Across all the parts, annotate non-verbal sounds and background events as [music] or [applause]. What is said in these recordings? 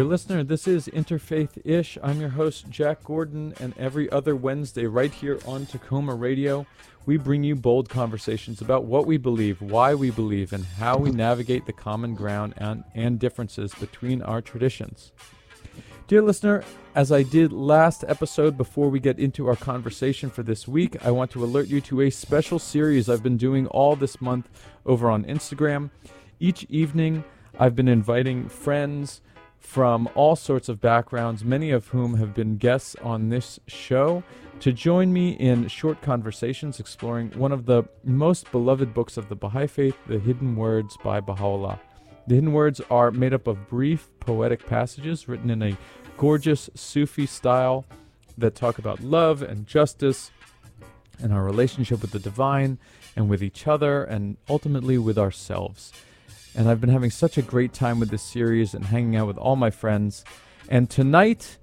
Dear listener, this is Interfaith Ish. I'm your host, Jack Gordon, and every other Wednesday, right here on Takoma Radio, we bring you bold conversations about what we believe, why we believe, and how we navigate the common ground and, and differences between our traditions. Dear listener, as I did last episode before we get into our conversation for this week, I want to alert you to a special series I've been doing all this month over on Instagram. Each evening, I've been inviting friends, from all sorts of backgrounds, many of whom have been guests on this show, to join me in short conversations exploring one of the most beloved books of the Baha'i Faith, The Hidden Words by Baha'u'llah. The Hidden Words are made up of brief, poetic passages written in a gorgeous Sufi style that talk about love and justice and our relationship with the divine and with each other and ultimately with ourselves and I've been having such a great time with this series and hanging out with all my friends. And tonight,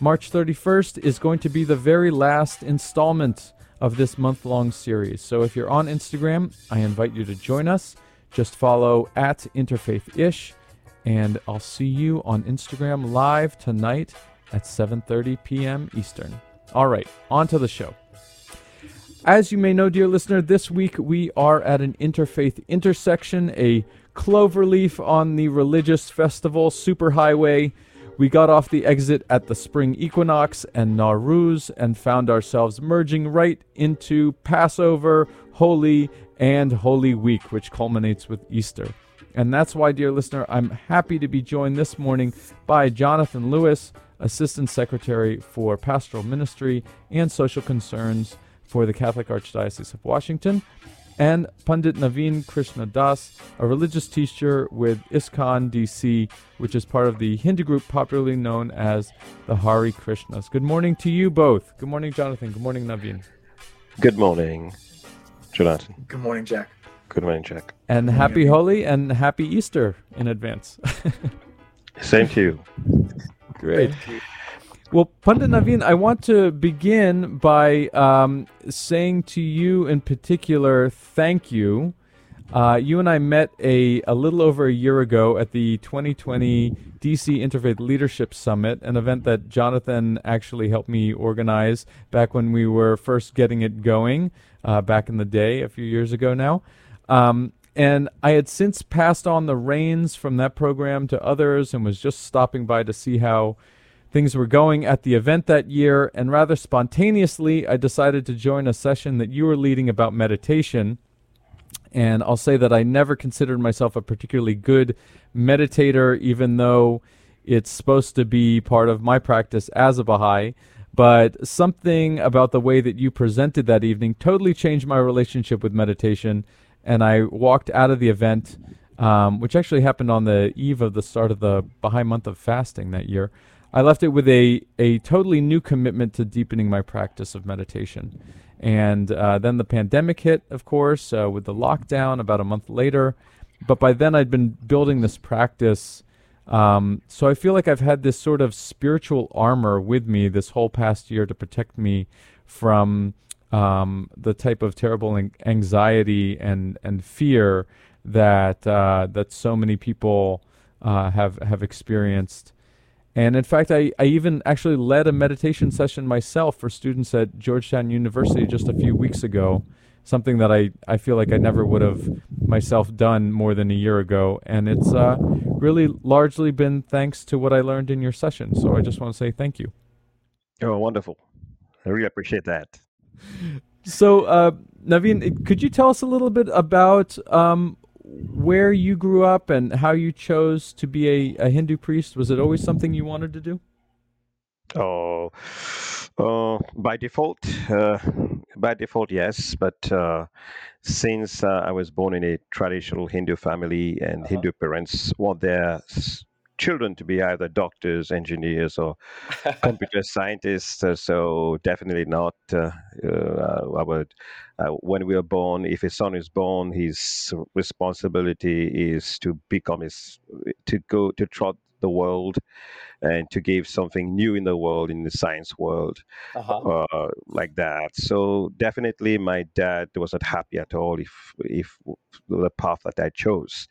March 31st, is going to be the very last installment of this month long series. So if you're on Instagram, I invite you to join us. Just follow at interfaithish, and I'll see you on Instagram live tonight at 7:30 p.m. Eastern. All right, on to the show. As you may know, dear listener, this week we are at an interfaith intersection, a cloverleaf on the religious festival superhighway. We got off the exit at the spring equinox and Nowruz and found ourselves merging right into Passover, Holi, and Holy Week, which culminates with Easter. And that's why, dear listener, I'm happy to be joined this morning by Jonathan Lewis, Assistant Secretary for Pastoral Ministry and Social Concerns for the Catholic Archdiocese of Washington and Pandit Naveen Krishna Das, a religious teacher with ISKCON DC, which is part of the Hindu group popularly known as the Hare Krishnas. Good morning to you both. Good morning, Jonathan. Good morning, Naveen. Good morning, Jonathan. Good morning, Jack. Good morning, Jack. And happy Holi and happy Easter in advance. [laughs] Same to you. Great. Well, Pandit Naveen, I want to begin by um, saying to you in particular, thank you. Uh, you and I met a, a little over a year ago at the 2020 DC Interfaith Leadership Summit, an event that Jonathan actually helped me organize back when we were first getting it going, uh, back in the day, a few years ago now. Um, and I had since passed on the reins from that program to others and was just stopping by to see how things were going at the event that year, and rather spontaneously, I decided to join a session that you were leading about meditation. And I'll say that I never considered myself a particularly good meditator, even though it's supposed to be part of my practice as a Baha'i. But something about the way that you presented that evening totally changed my relationship with meditation. And I walked out of the event, um, which actually happened on the eve of the start of the Baha'i month of fasting that year. I left it with a, a totally new commitment to deepening my practice of meditation. And uh, then the pandemic hit, of course, uh, with the lockdown about a month later. But by then, I'd been building this practice. Um, so I feel like I've had this sort of spiritual armor with me this whole past year to protect me from um, the type of terrible anxiety and, and fear that uh, that so many people uh, have have experienced and in fact, I, I even actually led a meditation session myself for students at Georgetown University just a few weeks ago, something that I, I feel like I never would have myself done more than a year ago. And it's uh, really largely been thanks to what I learned in your session. So I just want to say thank you. Oh, wonderful. I really appreciate that. So, uh, Naveen, could you tell us a little bit about um, where you grew up and how you chose to be a, a Hindu priest. Was it always something you wanted to do? Oh, uh, by default, uh, by default, yes. But uh, since uh, I was born in a traditional Hindu family and uh-huh. Hindu parents want their children to be either doctors, engineers, or [laughs] computer scientists. Uh, so definitely not. Uh, uh, would, uh, when we are born, if a son is born, his responsibility is to become his, to go to trot the world and to give something new in the world in the science world uh-huh. uh, like that so definitely my dad was not happy at all if if the path that i chose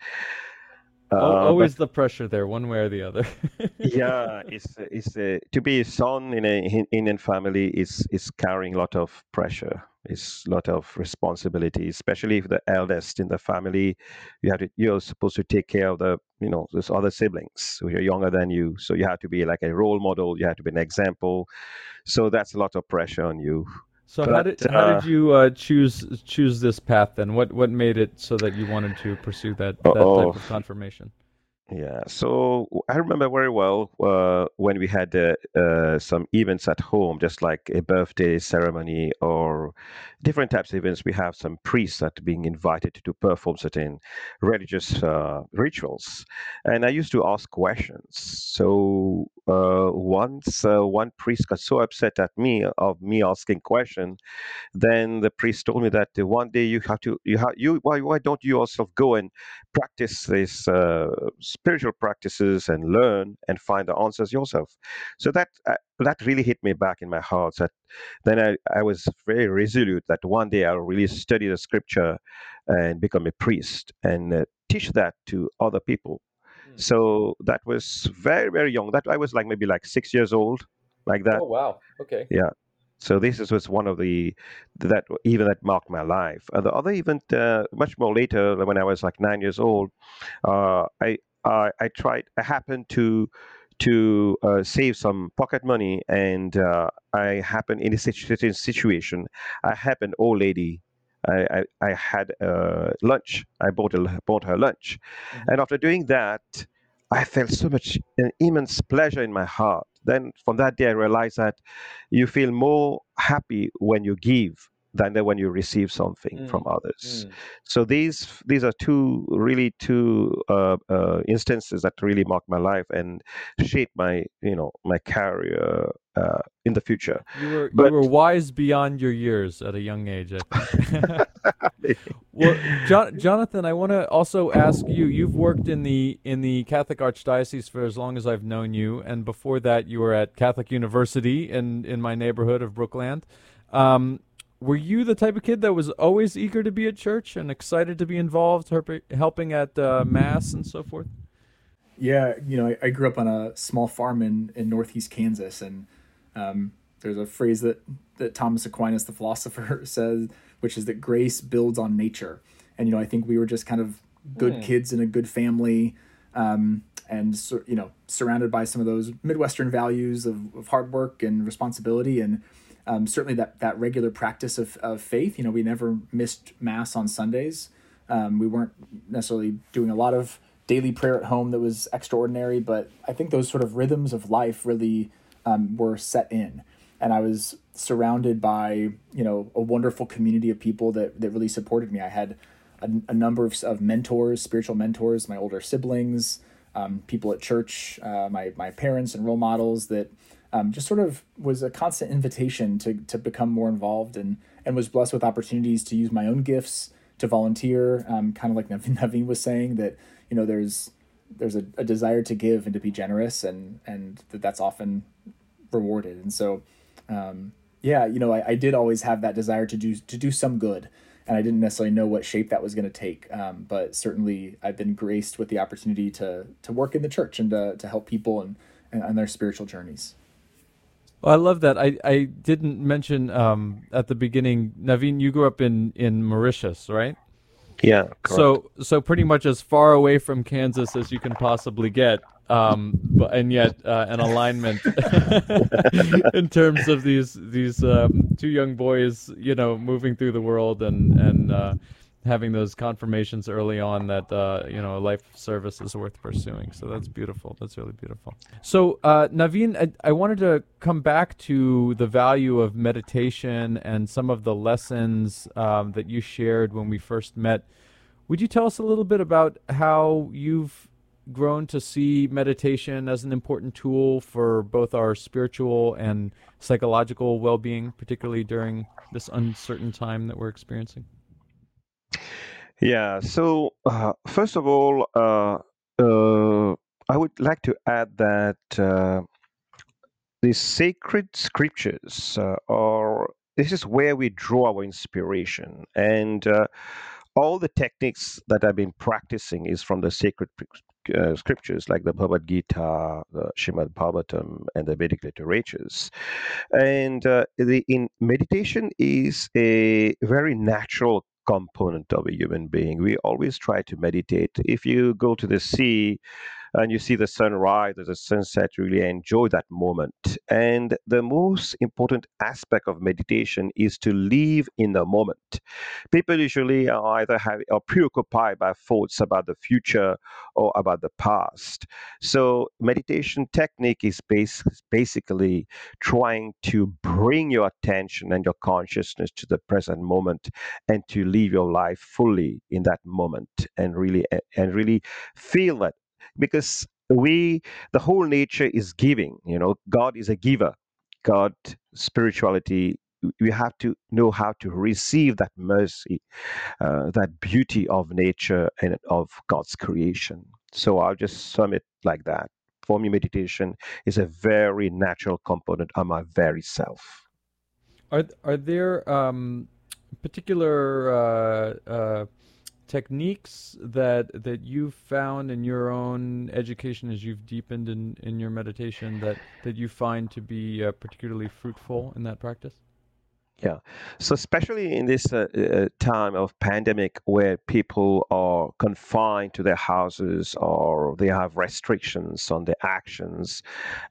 uh, always the pressure there, one way or the other. [laughs] yeah, it's it's uh, to be a son in a Indian family is is carrying a lot of pressure. It's a lot of responsibility, especially if the eldest in the family. You have to you're supposed to take care of the you know those other siblings who are younger than you. So you have to be like a role model. You have to be an example. So that's a lot of pressure on you. So but, how did how uh, did you uh, choose choose this path then? What what made it so that you wanted to pursue that that type of confirmation? Yeah, so I remember very well uh, when we had uh, uh, some events at home, just like a birthday ceremony or different types of events. We have some priests that are being invited to perform certain religious uh, rituals, and I used to ask questions. So uh, once uh, one priest got so upset at me of me asking question, then the priest told me that one day you have to you have you why why don't you yourself go and practice this spiritual practices and learn and find the answers yourself. So that uh, that really hit me back in my heart. That then I, I was very resolute that one day I'll really study the scripture and become a priest and uh, teach that to other people. Mm. So that was very very young. That I was like maybe like six years old, like that. Oh wow! Okay. Yeah. So this is, was one of the that even that marked my life. Uh, the other event, uh, much more later, when I was like nine years old, uh, I uh, I tried. I happened to to uh, save some pocket money, and uh, I happened in a situation. I an old lady. I, I, I had uh, lunch. I bought a, bought her lunch, mm-hmm. and after doing that, I felt so much an immense pleasure in my heart. Then from that day, I realized that you feel more happy when you give than when you receive something mm. from others. Mm. So these these are two really two uh, uh, instances that really marked my life and shaped my you know my career uh, in the future. You were but, you were wise beyond your years at a young age. I think. [laughs] [laughs] well, John, Jonathan, I want to also ask you. You've worked in the in the Catholic Archdiocese for as long as I've known you, and before that, you were at Catholic University in in my neighborhood of Brookland. Um, were you the type of kid that was always eager to be at church and excited to be involved, helping at uh, mass and so forth? Yeah, you know, I, I, grew up on a small farm in, in northeast Kansas, and um, there's a phrase that, that Thomas Aquinas, the philosopher, [laughs] says, which is that grace builds on nature. And, you know, I think we were just kind of good mm. kids in a good family, um, and, you know, surrounded by some of those Midwestern values of, of hard work and responsibility. And, um, certainly that that regular practice of, of faith. You know, we never missed mass on Sundays. Um, we weren't necessarily doing a lot of daily prayer at home that was extraordinary, but I think those sort of rhythms of life really um, were set in. And I was surrounded by you know a wonderful community of people that that really supported me. I had a, a number of, of mentors, spiritual mentors, my older siblings, um, people at church, uh, my my parents and role models that um, just sort of was a constant invitation to to become more involved and and was blessed with opportunities to use my own gifts to volunteer. Um, kind of like [laughs] Naveen was saying that you know there's there's a, a desire to give and to be generous and and that that's often rewarded. And so um, yeah, you know I, I did always have that desire to do to do some good. And I didn't necessarily know what shape that was going to take, um, but certainly I've been graced with the opportunity to to work in the church and to, to help people and, and on their spiritual journeys. Well, I love that. I, I didn't mention um, at the beginning, Naveen, you grew up in, in Mauritius, right? Yeah. Correct. So so pretty much as far away from Kansas as you can possibly get, um, but and yet uh, an alignment [laughs] in terms of these these um, two young boys, you know, moving through the world and and uh, having those confirmations early on that uh, you know life service is worth pursuing. So that's beautiful. That's really beautiful. So uh, Naveen, I, I, wanted to come back to the value of meditation and some of the lessons um, that you shared when we first met. Would you tell us a little bit about how you've grown to see meditation as an important tool for both our spiritual and psychological well-being, particularly during this uncertain time that we're experiencing? Yeah. So uh, first of all, uh, uh, I would like to add that uh, the sacred scriptures uh, are this is where we draw our inspiration, and uh, all the techniques that I've been practicing is from the sacred uh, scriptures like the Bhagavad Gita, the Shrimad Bhagavatam, and the Vedic literatures. And uh, the in meditation is a very natural component of a human being. We always try to meditate. If you go to the sea, and you see the sunrise or the sunset, really enjoy that moment. And the most important aspect of meditation is to live in the moment. People usually are either have, are preoccupied by thoughts about the future or about the past. So meditation technique is base, basically trying to bring your attention and your consciousness to the present moment and to live your life fully in that moment and really and really feel that because we the whole nature is giving you know god is a giver. God spirituality we have to know how to receive that mercy uh, that beauty of nature and of god's creation. So i'll just sum it like that. For me meditation is a very natural component of my very self. Are are there um, particular uh, uh, techniques that that you've found in your own education as you've deepened in, in your meditation that that you find to be uh, particularly fruitful in that practice? Yeah. So especially in this uh, uh, time of pandemic where people are confined to their houses or they have restrictions on their actions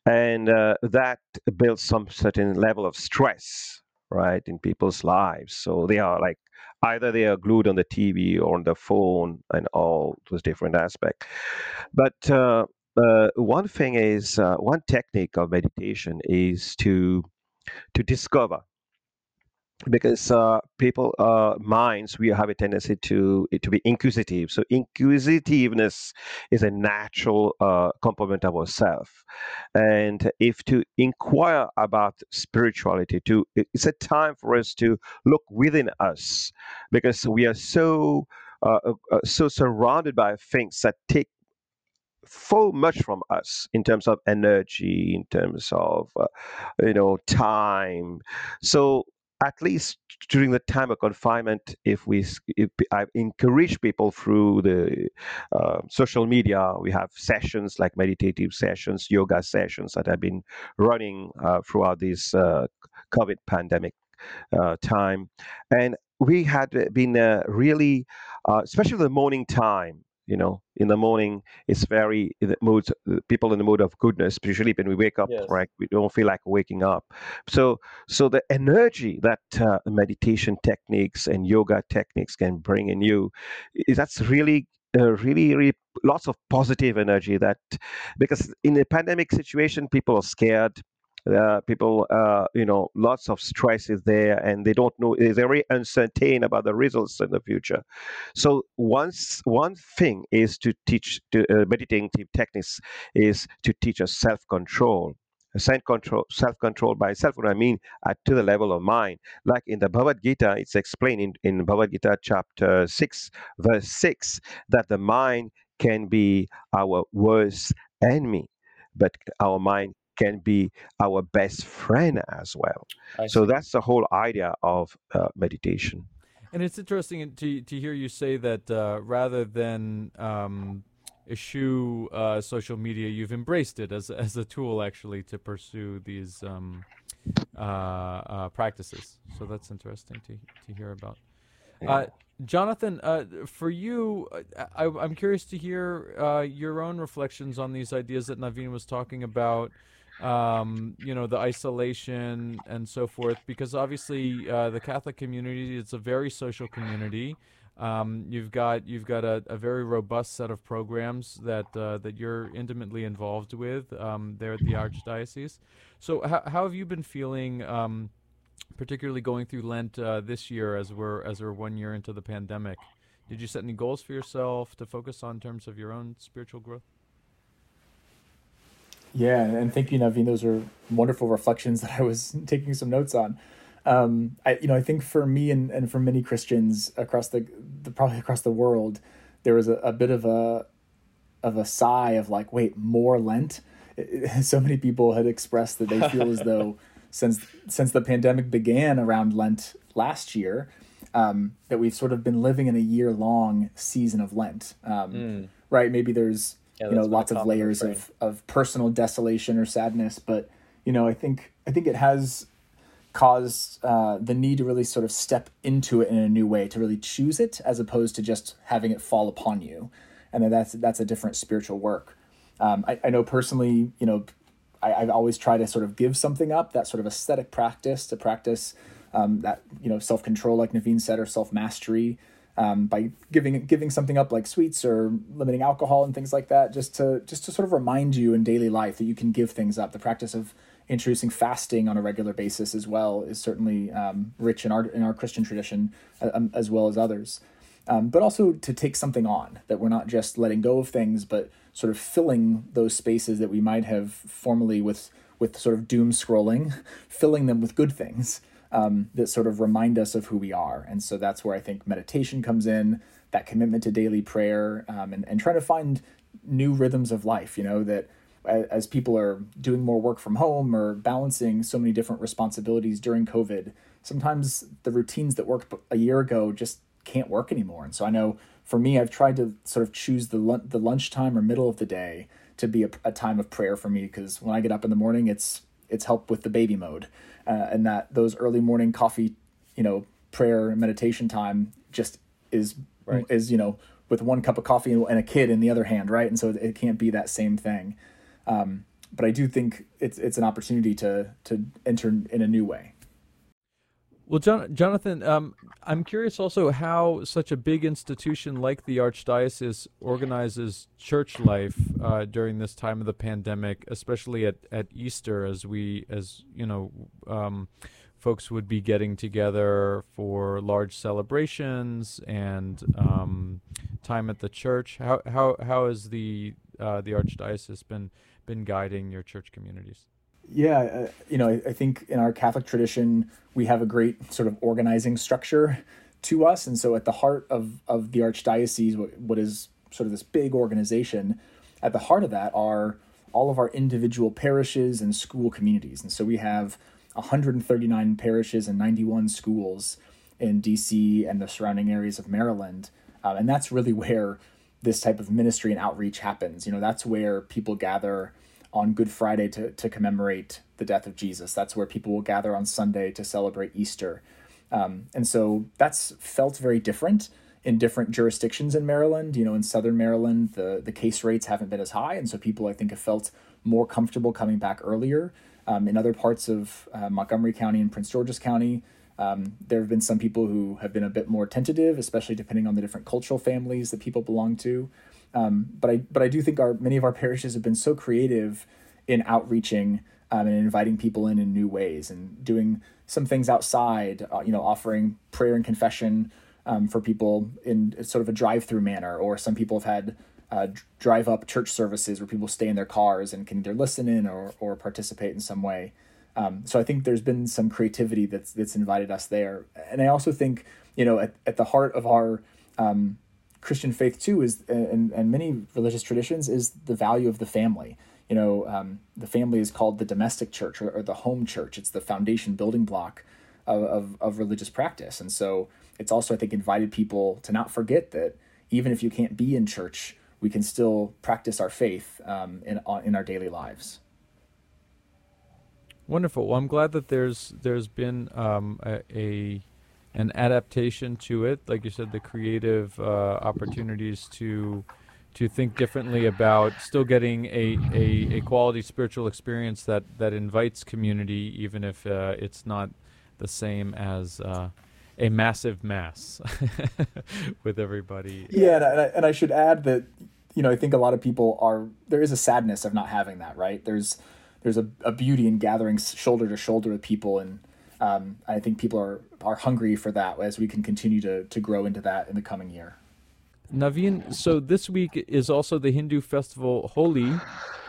and uh, that builds some certain level of stress right in people's lives. So they are like either they are glued on the TV or on the phone and all those different aspects. But uh, uh, one thing is uh, one technique of meditation is to to discover because uh, people uh, minds we have a tendency to to be inquisitive. So inquisitiveness is a natural uh, component of ourself. And if to inquire about spirituality to it's a time for us to look within us because we are so uh, uh, uh, so surrounded by things that take so much from us in terms of energy in terms of you know time. So at least during the time of confinement, if we, if I encourage people through the uh, social media, we have sessions like meditative sessions, yoga sessions that have been running uh, throughout this uh, COVID pandemic uh, time, and we had been uh, really, uh, especially the morning time, you know in the morning it's very the mood people in the mood of goodness usually when we wake up yes. right we don't feel like waking up so so the energy that uh, meditation techniques and yoga techniques can bring in you that's really uh, really, really lots of positive energy that because in a pandemic situation people are scared uh, people, uh, you know, lots of stress is there, and they don't know. They're very uncertain about the results in the future. So once one thing is to teach to, uh, meditative techniques is to teach us self control. Self control, self control by self. What I mean at to the level of mind, like in the Bhagavad Gita, it's explained in, in Bhagavad Gita chapter six, verse six, that the mind can be our worst enemy, but our mind can be our best friend as well. so that's the whole idea of uh, meditation. And it's interesting to to hear you say that uh, rather than um, eschew uh, social media, you've embraced it as as a tool actually to pursue these um, uh, uh, practices. So that's interesting to to hear about. Uh, Jonathan, uh, for you, I, am curious to hear uh, your own reflections on these ideas that Naveen was talking about um, you know, the isolation and so forth, because obviously uh, the Catholic community it's a very social community. Um, you've got you've got a, a, very robust set of programs that uh, that you're intimately involved with um, there at the archdiocese. So how how have you been feeling, um, particularly going through Lent uh, this year as we're as we're one year into the pandemic? Did you set any goals for yourself to focus on in terms of your own spiritual growth? Yeah, and thank you, Naveen. Those are wonderful reflections that I was [laughs] taking some notes on. Um, I, you know, I think for me and, and for many Christians across the, the probably across the world, there was a, a bit of a of a sigh of like, wait, more Lent. [laughs] So many people had expressed that they feel as though [laughs] since since the pandemic began around Lent last year, um, that we've sort of been living in a year long season of Lent. Um, mm. Right? Maybe there's yeah, you know lots of layers of, of personal desolation or sadness but you know i think i think it has caused uh, the need to really sort of step into it in a new way to really choose it as opposed to just having it fall upon you. And then that's that's a different spiritual work. Um, I, I know personally you know I, i've always tried to sort of give something up that sort of aesthetic practice to practice um, that you know self control, like Naveen said, or self mastery. Um, by giving giving something up like sweets or limiting alcohol and things like that, just to just to sort of remind you in daily life that you can give things up. The practice of introducing fasting on a regular basis as well is certainly um, rich in our in our Christian tradition um, as well as others. Um, but also to take something on that we're not just letting go of things, but sort of filling those spaces that we might have formerly with with sort of doom scrolling, [laughs] filling them with good things um, that sort of remind us of who we are. And so that's where I think meditation comes in, that commitment to daily prayer, um, and, and trying to find new rhythms of life, you know, that as people are doing more work from home or balancing so many different responsibilities during COVID, sometimes the routines that worked a year ago just can't work anymore. And so I know for me, I've tried to sort of choose the the lunchtime or middle of the day to be a, a time of prayer for me because when I get up in the morning, it's it's help with the baby mode uh, and that those early morning coffee, you know, prayer and meditation time just is right. is you know with one cup of coffee and a kid in the other hand, right? And so it can't be that same thing. Um, but I do think it's it's an opportunity to to enter in a new way. Well, John, Jonathan, um, I'm curious also how such a big institution like the Archdiocese organizes church life uh, during this time of the pandemic, especially at, at Easter, as we, as you know, um, folks would be getting together for large celebrations and um, time at the church. How how how has the uh, the Archdiocese been been guiding your church communities? Yeah, uh, you know, I, I, think in our Catholic tradition, we have a great sort of organizing structure to us. And so at the heart of, of the Archdiocese, what, what is sort of this big organization, at the heart of that are all of our individual parishes and school communities. And so we have 139 parishes and 91 schools in DC and the surrounding areas of Maryland. Um, and that's really [laughs] where this type of ministry and outreach happens. You know, that's where people gather on Good Friday to, to commemorate the death of Jesus. That's where people will gather on Sunday to celebrate Easter. Um, and so that's felt very different in different jurisdictions in Maryland. You know, in Southern Maryland, the, the case rates haven't been as high. And so people, I think, have felt more comfortable coming back earlier. Um, in other parts of uh, Montgomery County and Prince George's County, um, there have been some people who have been a bit more tentative, especially depending on the different cultural families that people belong to. Um, but I but I do think our many of our parishes have been so creative in outreaching um, and inviting people in in new ways and doing some things outside. Uh, you know, offering prayer and confession um, for people in sort of a drive-through manner, or some people have had uh, drive up church services where people stay in their cars and can either listen in or or participate in some way. Um, so I think there's been some creativity that's that's invited us there, and I also think you know at, at the heart of our um, Christian faith too is and, and many religious traditions is the value of the family. You know, um, the family is called the domestic church or, or, the home church. It's the foundation building block of, of, of religious practice. And so it's also, I think, invited people to not forget that even if you can't be in church, we can still practice our faith um, in, in our daily lives. Wonderful. Well, I'm glad that there's there's been um, a, a an adaptation to it. Like you said, the creative uh, opportunities to to think differently about still getting a, a, a, quality spiritual experience that, that invites community, even if uh, it's not the same as uh, a massive mass [laughs] with everybody. Yeah, and I, and I should add that you know I think a lot of people are there is a sadness of not having that. Right? There's there's a, a beauty in gathering shoulder to shoulder with people and um, I think people are are hungry for that as we can continue to to grow into that in the coming year. Naveen, so this week is also the Hindu festival Holi,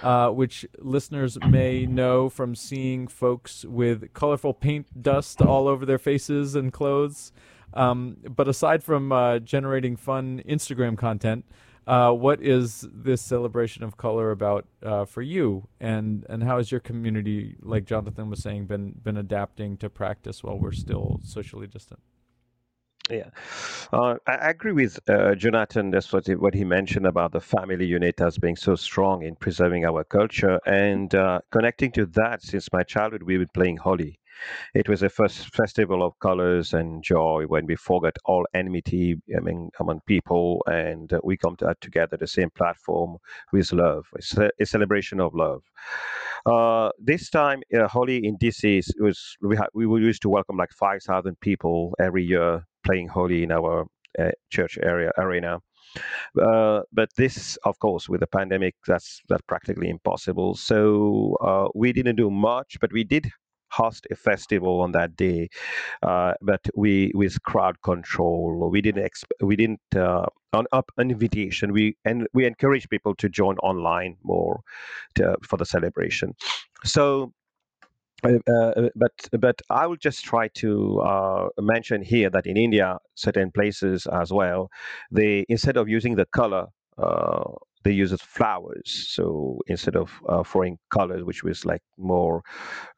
uh, which listeners may know from seeing folks with colorful paint dust all over their faces and clothes. Um, but aside from uh, generating fun Instagram content, uh, what is this celebration of color about uh, for you, and and how has your community, like Jonathan was saying, been been adapting to practice while we're still socially distant? Yeah, uh, I agree with uh, Jonathan. That's what he, what he mentioned about the family unit as being so strong in preserving our culture and uh, connecting to that. Since my childhood, we've been playing Holi. It was a first festival of colors and joy when we forgot all enmity among, among people and we come to, together the same platform with love. It's a, a celebration of love. Uh, this time, uh, Holi in DC was we had we used to welcome like five thousand people every year playing Holi in our uh, church area arena. Uh, but this, of course, with the pandemic, that's that's practically impossible. So uh, we didn't do much, but we did host a festival on that day, uh, but we with crowd control. We didn't exp- we didn't uh, on up an invitation. We and we encourage people to join online more to, for the celebration. So uh, uh, but but I will just try to uh, mention here that in India, certain places as well, they instead of using the color, uh, they use flowers. So instead of uh, throwing colors, which was like more,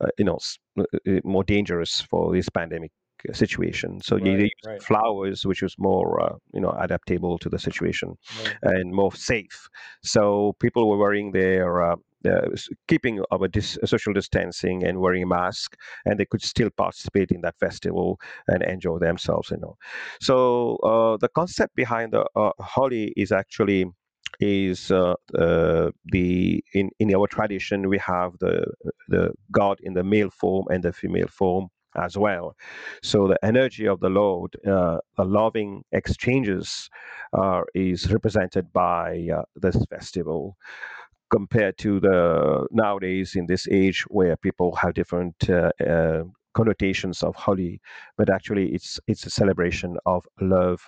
uh, you know, more dangerous for this pandemic situation. So right, they use right. flowers, which was more, you know, adaptable to the situation right. and more safe. So people were wearing their uh, keeping our dis- social distancing and wearing a mask, and they could still participate in that festival and enjoy themselves. You know, so uh, the concept behind the uh, Holi is actually is uh, uh, the in in our tradition we have the the god in the male form and the female form as well. So the energy of the Lord, uh, the loving exchanges, uh, is represented by uh, this festival compared to the nowadays in this age where people have different uh, connotations of Holi, but actually it's it's a celebration of love.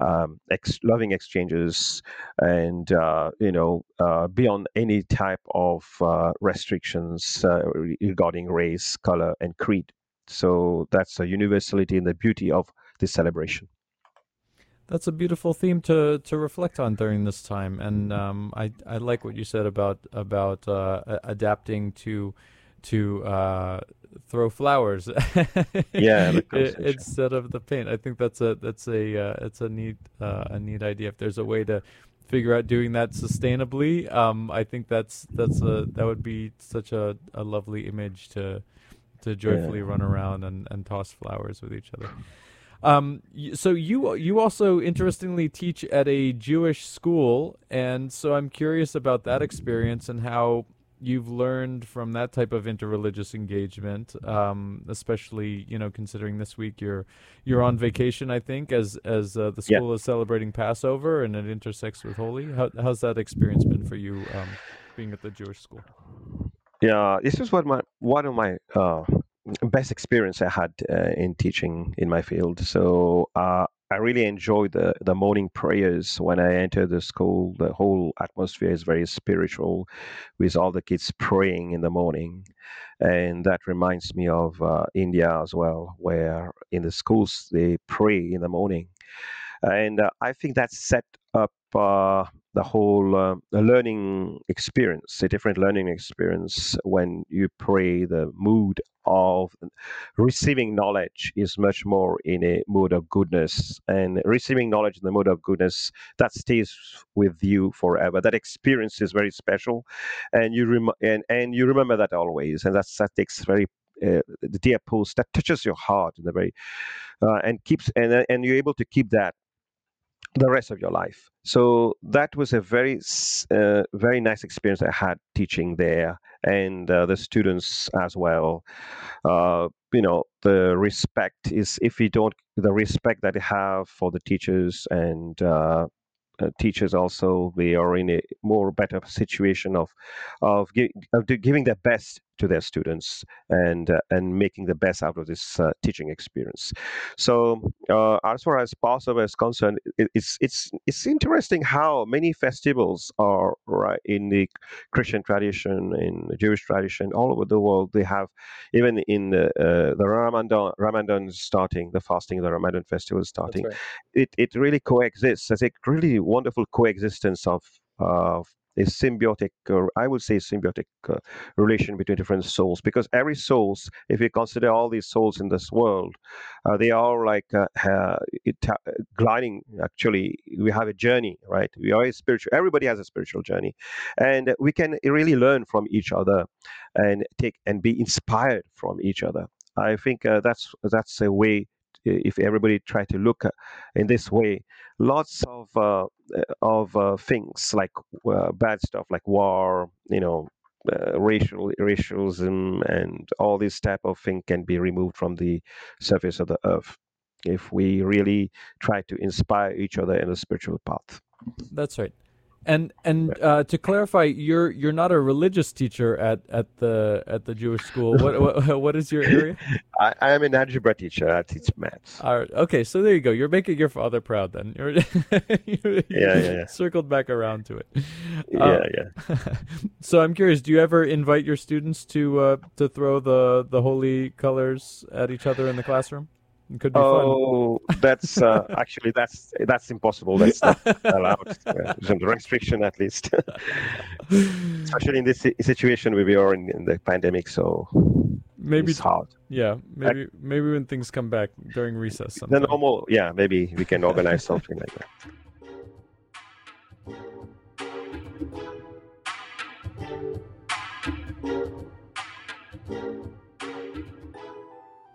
Um, ex- loving exchanges and uh, you know uh, beyond any type of uh, restrictions uh, regarding race color and creed. So that's a universality and the beauty of this celebration. That's a beautiful theme to to reflect on during this time, and um, I I like what you said about about uh, adapting to to uh, throw flowers. [laughs] yeah, instead of the paint. I think that's a that's a uh, it's a neat uh, a neat idea. If there's a way to figure out doing that sustainably, um, I think that's that's a that would be such a, a lovely image to to joyfully yeah. run around and, and toss flowers with each other. Um, so you you also interestingly teach at a Jewish school, and so I'm curious about that experience and how you've learned from that type of interreligious engagement, um, especially you know considering this week you're you're on vacation, I think, as as uh, the school yeah. is celebrating Passover and it intersects with Holi. How, how's that experience been for you, um, being at the Jewish school? Yeah, this is what my one of my uh, best experience I had uh, in teaching in my field. So uh, I really enjoy the the morning prayers when I enter the school. The whole atmosphere is very spiritual, with all the kids praying in the morning, and that reminds me of uh, India as well, where in the schools they pray in the morning, and uh, I think that set up uh, the whole uh, learning experience, a different learning experience when you pray. The mood of receiving knowledge is much more in a mood of goodness, and receiving knowledge in the mood of goodness that stays with you forever. That experience is very special, and you rem- and and you remember that always, and that's that takes very uh, the dear post that touches your heart in the very uh, and keeps and and you're able to keep that the rest of your life. So that was a very, uh, very nice experience I had teaching there, and uh, the students as well. Uh, you know, the respect is if you don't the respect that they have for the teachers and uh, uh, teachers also they are in a more better situation of of, of giving their best to their students and uh, and making the best out of this uh, teaching experience. So uh, as far as Passover is concerned, it, it's it's it's interesting how many festivals are right in the Christian tradition, in the Jewish tradition, all over the world. They have even in the, uh, the Ramadan Ramadan starting, the fasting, the Ramadan festival is starting. Right. It it really coexists as a really wonderful coexistence of of a symbiotic, uh, I would say, symbiotic uh, relation between different souls. Because every souls, if you consider all these souls in this world, uh, they are like uh, it, gliding. Actually, we have a journey, right? We are spiritual. Everybody has a spiritual journey, and we can really learn from each other, and take and be inspired from each other. I think uh, that's that's a way if everybody try to look in this way, lots of uh, of uh, things like uh, bad stuff like war, you know, uh, racial racialism, and all this type of thing can be removed from the surface of the earth if we really try to inspire each other in a spiritual path. That's right. And and uh, to clarify, you're you're not a religious teacher at, at the at the Jewish school. What what, [laughs] what is your area? [laughs] I, I am an algebra teacher. I teach maths. All right. Okay, so there you go. You're making your father proud. Then you're, [laughs] you're yeah, yeah, yeah, circled back around to it. Yeah, um, yeah. so I'm curious. Do you ever invite your students to uh, to throw the the holy colors at each other in the classroom? It could be oh, fun. that's uh, [laughs] actually that's that's impossible. That's not allowed. There's a restriction at least, [laughs] especially in this situation where we are in, in the pandemic. So maybe it's hard. Yeah, maybe maybe when things come back during recess. Sometime. The normal, yeah, maybe we can organize something like that.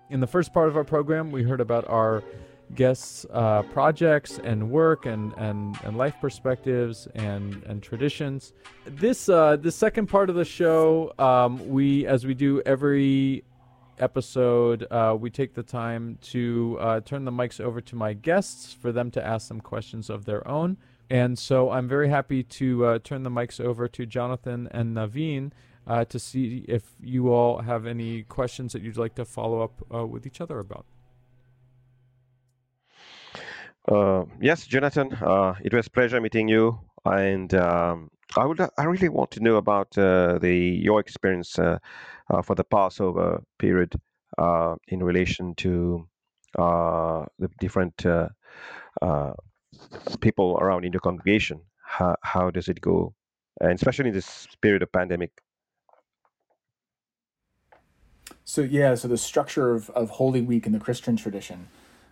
In the first part of our program, we heard about our guests' uh, projects and work and, and, and life perspectives and, and traditions. This uh, the second part of the show, um, we as we do every episode, uh, we take the time to uh, turn the mics over to my guests for them to ask some questions of their own. And so I'm very happy to uh, turn the mics over to Jonathan and Naveen uh, to see if you all have any questions that you'd like to follow up uh, with each other about. Uh, yes, Jonathan, uh, it was a pleasure meeting you, and um, I would I really want to know about uh, the your experience uh, for the Passover period in relation to the different people around in the congregation. How, how does it go, and especially in this period of pandemic? So yeah, so the structure of, of Holy Week in the Christian tradition,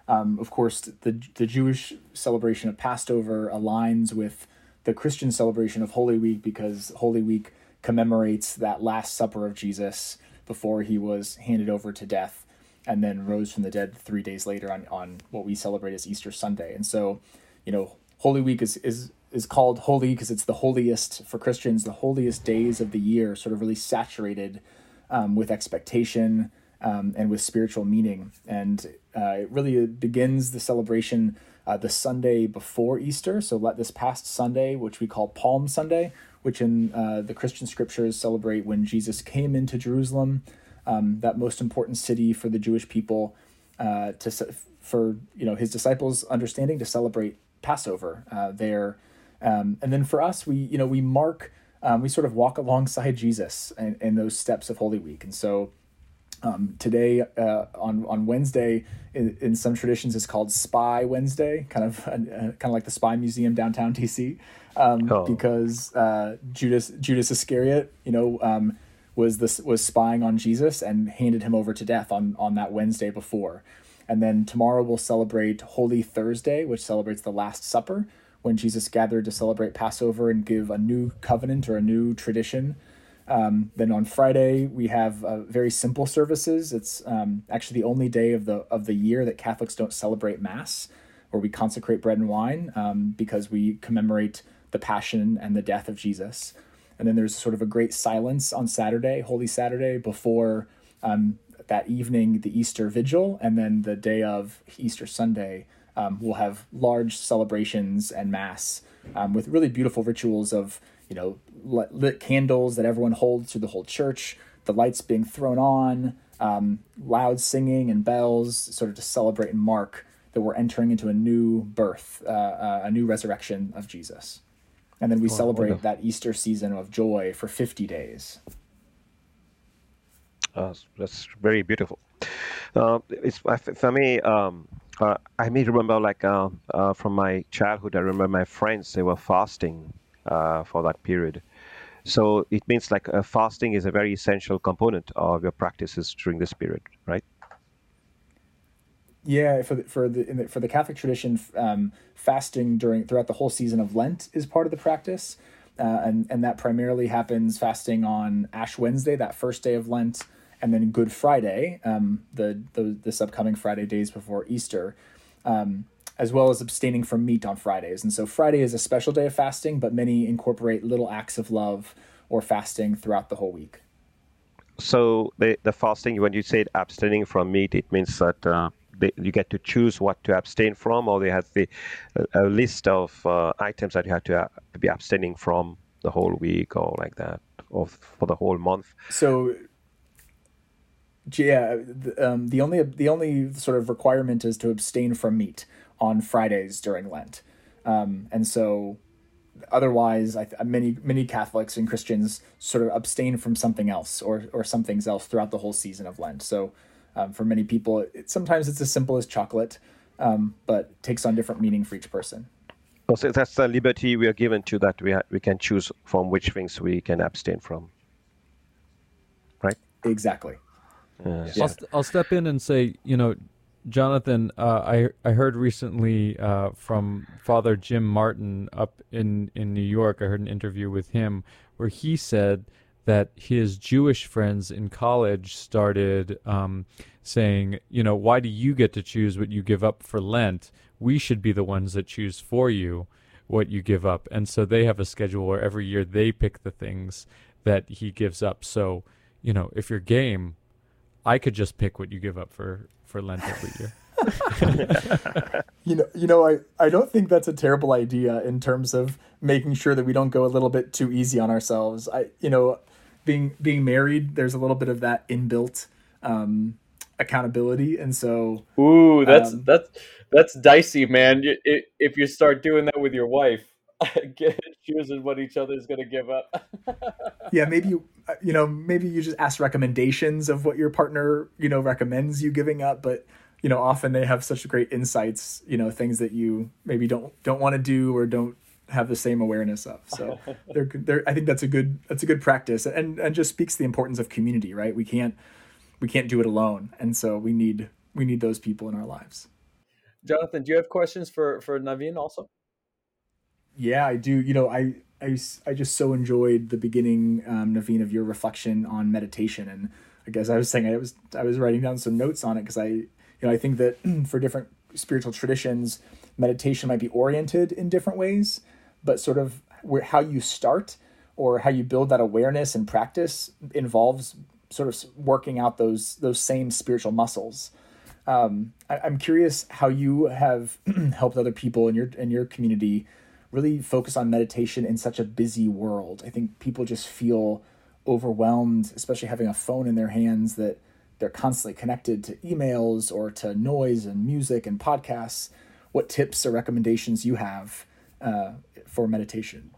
um, of course, the the Jewish celebration of Passover aligns with the Christian celebration of Holy Week because Holy Week commemorates that Last Supper of Jesus before he was handed over to death and then rose from the dead three days later on, on what we celebrate as Easter Sunday. And so, you know, Holy Week is is is called holy because it's the holiest for Christians, the holiest days of the year, sort of really saturated um, with expectation um, and with spiritual meaning. And uh, it really begins the celebration uh, the Sunday before Easter. So let this past Sunday, which we call Palm Sunday, which in uh, the Christian scriptures celebrate when Jesus came into Jerusalem, um, that most important city for the Jewish people, uh, to for you know his disciples' understanding to celebrate Passover uh, there. Um, and then for us, we you know we mark um, we sort of walk alongside Jesus in, in those steps of Holy Week. And so um, today uh, on on Wednesday, in, in, some traditions, it's called Spy Wednesday, kind of uh, kind of like the Spy Museum downtown [laughs] DC, um, oh. because uh, Judas Judas Iscariot, you know, um, was this was spying on Jesus and handed him over to death on on that Wednesday before, and then tomorrow we'll celebrate Holy Thursday, which celebrates the Last Supper, when Jesus gathered to celebrate Passover and give a new covenant or a new tradition. Um, then on Friday we have uh, very simple services. It's um, actually the only day of the of the year that Catholics don't celebrate Mass, where we consecrate bread and wine um, because we commemorate the Passion and the death of Jesus. And then there's sort of a great silence on Saturday, Holy Saturday, before um, that evening, the Easter Vigil, and then the day of Easter Sunday um, we'll have large celebrations and mass um, with really beautiful rituals of you know lit, lit, candles that everyone holds through the whole church, the lights being thrown on, um, loud singing and bells, sort of to celebrate and mark that we're entering into a new birth, uh, uh, a new resurrection of Jesus. And then we oh, celebrate that Easter season of joy for 50 days. Uh, that's very beautiful. Uh, it's for me. Um, uh, I may remember like uh, uh, from my childhood. I remember my friends they were fasting uh, for that period. So it means like uh, fasting is a very essential component of your practices during this period, right? Yeah, for the, for the, the for the Catholic tradition, um, fasting during throughout the whole season of Lent is part of the practice, uh, and and that primarily happens fasting on Ash Wednesday, that first day of Lent, and then Good Friday, um, the, the this upcoming Friday, days before Easter, um, as well as abstaining from meat on Fridays. And so Friday is a special day of fasting, but many incorporate little acts of love or fasting throughout the whole week. So the the fasting, when you say abstaining from meat, it means that. Uh they, you get to choose what to abstain from, or they have the a, list of uh, items that you have to uh, be abstaining from the whole week, or like that, or for the whole month. So, yeah, the, um, the only the only sort of requirement is to abstain from meat on Fridays during Lent, um, and so otherwise, I, many many Catholics and Christians sort of abstain from something else or or something else throughout the whole season of Lent. So um, for many people, it, sometimes it's as simple as chocolate, um, but takes on different meaning for each person. So that's the liberty we are given to that we ha- we can choose from which things we can abstain from. Right. Exactly. Yeah. I'll, st- I'll step in and say, you know, Jonathan, uh, I I heard recently uh, from Father Jim Martin up in in New York. I heard an interview with him where he said that his Jewish friends in college started um, saying, you know, why do you get to choose what you give up for Lent? We should be the ones that choose for you what you give up. And so they have a schedule where every year they pick the things that he gives up. So, you know, if you're game, I could just pick what you give up for for Lent every year. [laughs] [laughs] you know, you know, I, I don't think that's a terrible idea in terms of making sure that we don't go a little bit too easy on ourselves. I, you know, being being married, there's a little bit of that inbuilt um, accountability, and so ooh, that's um, that's that's dicey, man. If you start doing that with your wife, [laughs] get choosing what each other is going to give up. [laughs] yeah, maybe you uh, you know maybe you just ask recommendations of what your partner you know recommends you giving up, but you know often they have such great insights, you know things that you maybe don't don't want to do or don't have the same awareness of. So [laughs] they're, they're, I think that's a good that's a good practice, and and just speaks the importance of community. Right? We can't we can't do it alone, and so we need we need those people in our lives. Jonathan, do you have questions for for Naveen also? Yeah, I do. You know, I I, I just so enjoyed the beginning, um, Naveen, of your reflection on meditation, and I guess I was saying I was I was writing down some notes on it because I you know I think that [clears throat] for different spiritual traditions, meditation might be oriented in different ways but sort of where how you start or how you build that awareness and practice involves sort of working out those those same spiritual muscles. Um, I, am curious how you have [clears throat] helped other people in your in your community really focus on meditation in such a busy world. I think people just feel overwhelmed, especially having a phone in their hands that they're constantly connected to emails or to noise and music and podcasts. What tips or recommendations you have uh, for meditation?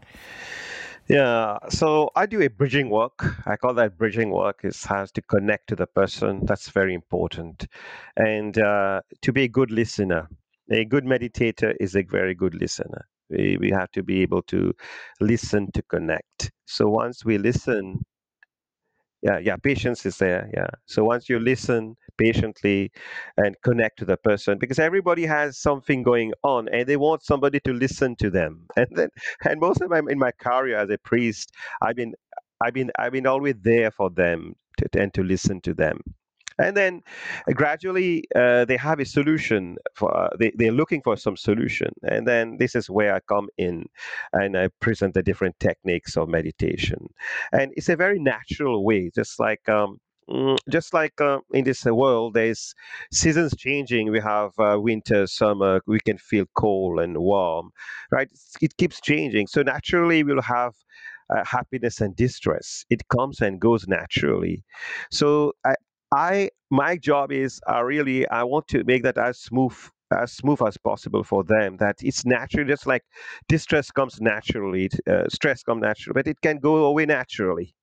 Yeah, so I do a bridging work. I call that bridging work. It has to connect to the person. That's very important, and uh, to be a good listener. A good meditator is a very good listener. We, we have to be able to listen to connect. So once we listen, yeah yeah patience is there yeah. So once you listen patiently and connect to the person because everybody has something going on and they want somebody to listen to them. [laughs] And then and most of them in my career as a priest i've been i've been i've been always there for them to, and to listen to them and then uh, gradually uh, they have a solution for uh, they, they're looking for some solution and then this is where i come in and i present the different techniques of meditation and it's a very natural way just like um, mm, just like uh, in this world, there's seasons changing. We have uh, winter, summer. We can feel cold and warm, right? It keeps changing. So naturally, we'll have uh, happiness and distress. It comes and goes naturally. So I, I my job is uh, really I want to make that as smooth as smooth as possible for them. That it's natural, just like distress comes naturally, uh, stress comes naturally, but it can go away naturally.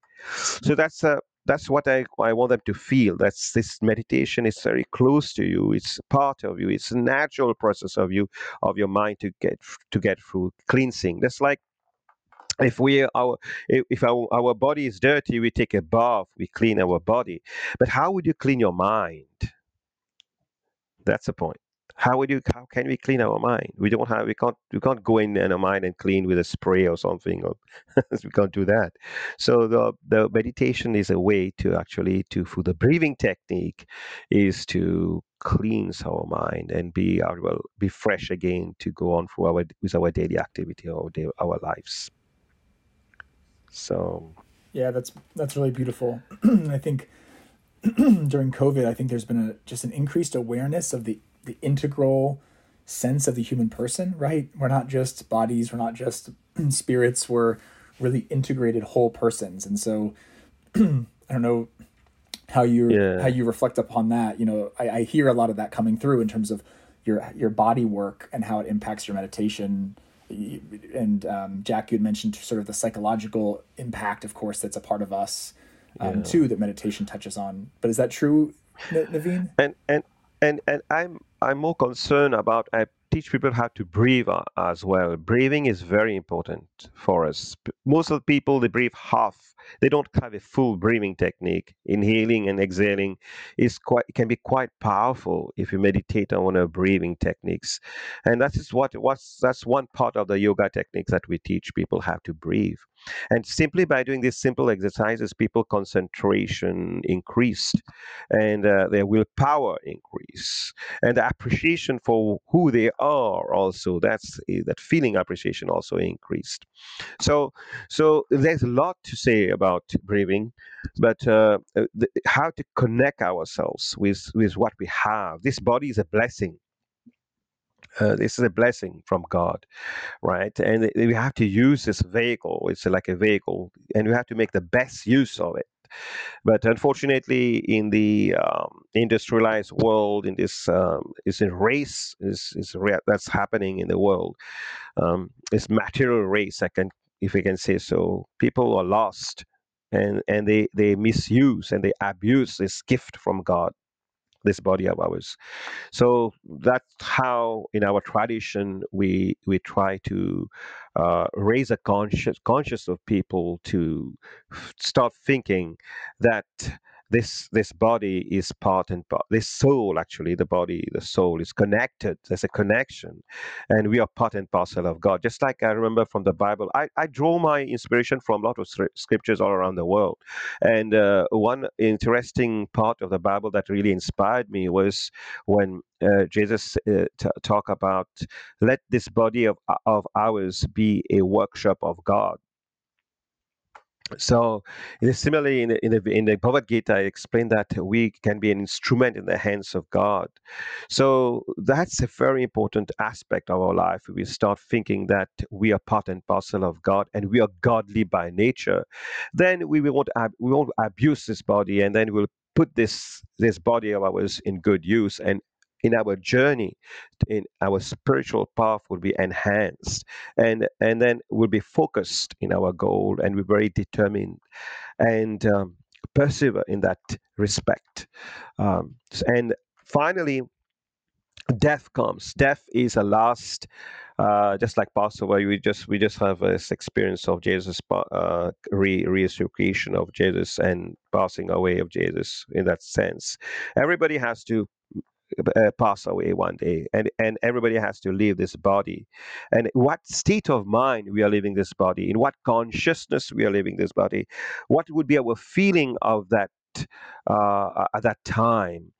So that's uh, that's what I, I want them to feel. That's this meditation is very close to you. It's part of you. It's a natural process of you of your mind to get to get through cleansing. That's like if we our if our, our body is dirty we take a bath we clean our body. But how would you clean your mind? That's the point. How would you how can we clean our mind? We don't have we can't we can't go in our mind and clean with a spray or something or [laughs] we can't do that. So the the meditation is a way to actually to for the breathing technique is to cleanse our mind and be our well be fresh again to go on for our with our daily activity or our lives so yeah, that's that's really beautiful. [clears throat] I think [clears throat] during COVID, I think there's been a just an increased awareness of the the integral sense of the human person. Right, we're not just bodies, we're not just [clears throat] spirits. We're really integrated whole persons, and so I don't know how you yeah. how you reflect upon that. You know, I, I hear a lot of that coming through in terms of your your body work and how it impacts your meditation and um, Jack, you had mentioned sort of the psychological impact, of course, that's a part of us um, yeah. too, that meditation touches on. But is that true, Naveen? And and and and I'm I'm more concerned about teach people how to breathe as well. Breathing is very important for us. Most of the people they breathe half they don't have a full breathing technique. Inhaling and exhaling is quite can be quite powerful if you meditate on of breathing techniques, and that is what what's that's one part of the yoga techniques that we teach people how to breathe. And simply by doing these simple exercises, people concentration increased, and uh, their willpower increase, and the appreciation for who they are also. That's eh, that feeling appreciation also increased. So, so there's a lot to say about breathing, but uh, uh, the, how to connect ourselves with with what we have. This body is a blessing. Uh, this is a blessing from God, right? And we have to use this vehicle. It's like a vehicle, and we have to make the best use of it. But unfortunately, in the um, industrialized world, in this um, is race is is that's happening in the world. Um, this material race, I can if we can say so. People are lost and, and they, they misuse and they abuse this gift from God, this body of ours. So that's how, in our tradition, we we try to uh, raise a conscious conscious of people to start thinking that this this body is part and part this soul actually the body the soul is connected there's a connection and we are part and parcel of god. Just like i remember from the bible i, I draw my inspiration from a lot of scriptures all around the world. And uh, one interesting part of the bible that really inspired me was when uh, jesus uh, t- talk about let this body of, of ours be a workshop of god so, similarly, in the, in the in the Bhagavad Gita, I explained that we can be an instrument in the hands of God. So that's a very important aspect of our life. We start thinking that we are part and parcel of God, and we are godly by nature. Then we won't ab- we won't abuse this body, and then we'll put this this body of ours in good use and in our journey in our spiritual path will be enhanced and and then we'll be focused in our goal and we're very determined and um, persevere in that respect um, and finally death comes death is a last uh, just like Passover, we just we just have this experience of Jesus uh, re resurrection of Jesus and passing away of Jesus in that sense. Everybody has to uh, pass away one day and and everybody has to leave this body and what state of mind we are leaving this body in what consciousness we are leaving this body what would be our feeling of that uh, at that time?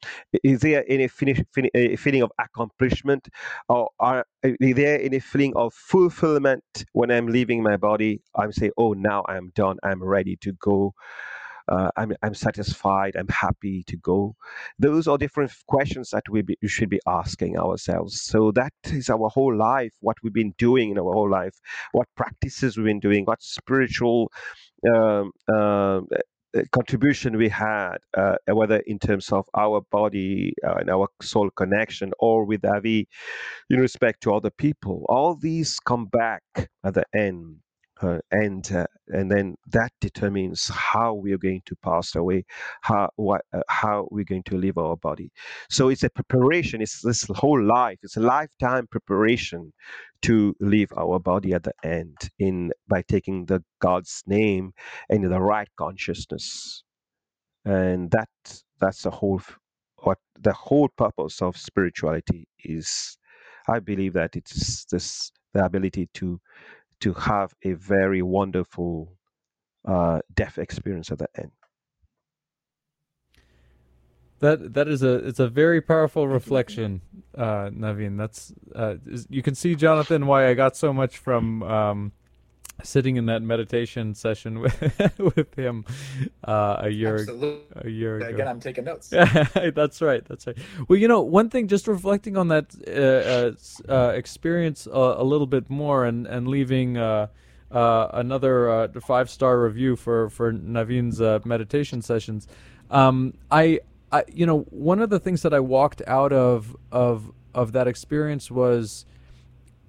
Is there any finish, fin- feeling of accomplishment, or are, is there any feeling of fulfillment when I'm leaving my body? I'm saying, "Oh, now I'm done. I'm ready to go." Uh, I'm, I'm satisfied, I'm happy to go? Those are different questions that we, be, we should be asking ourselves. So that is our whole life, what we've been doing in our whole life, what practices we've been doing, what spiritual um, uh, contribution we had, uh, whether in terms of our body uh, and our soul connection or with Avi in respect to other people. All these come back at the end uh, and uh, and then that determines how we are going to pass away, how what, uh, how we're going to live our body. So it's a preparation. It's this whole life. It's a lifetime preparation to leave our body at the end in by taking the God's name and the right consciousness, and that that's the whole what the whole purpose of spirituality is. I believe that it's this the ability to to have a very wonderful uh, death experience at the end. That that is a it's a very powerful reflection, uh, Naveen. That's uh, you can see Jonathan why I got so much from um, sitting in that meditation session [laughs] with with him uh, a year Absolutely. a year ago. Again, I'm taking notes. [laughs] that's right. That's right. Well, you know, one thing, just reflecting on that uh, uh, uh experience a little bit more, and and leaving. Uh, uh, another five star review for for Naveen's meditation sessions. Um, I, I, you know, one of the things that I walked out of of of that experience was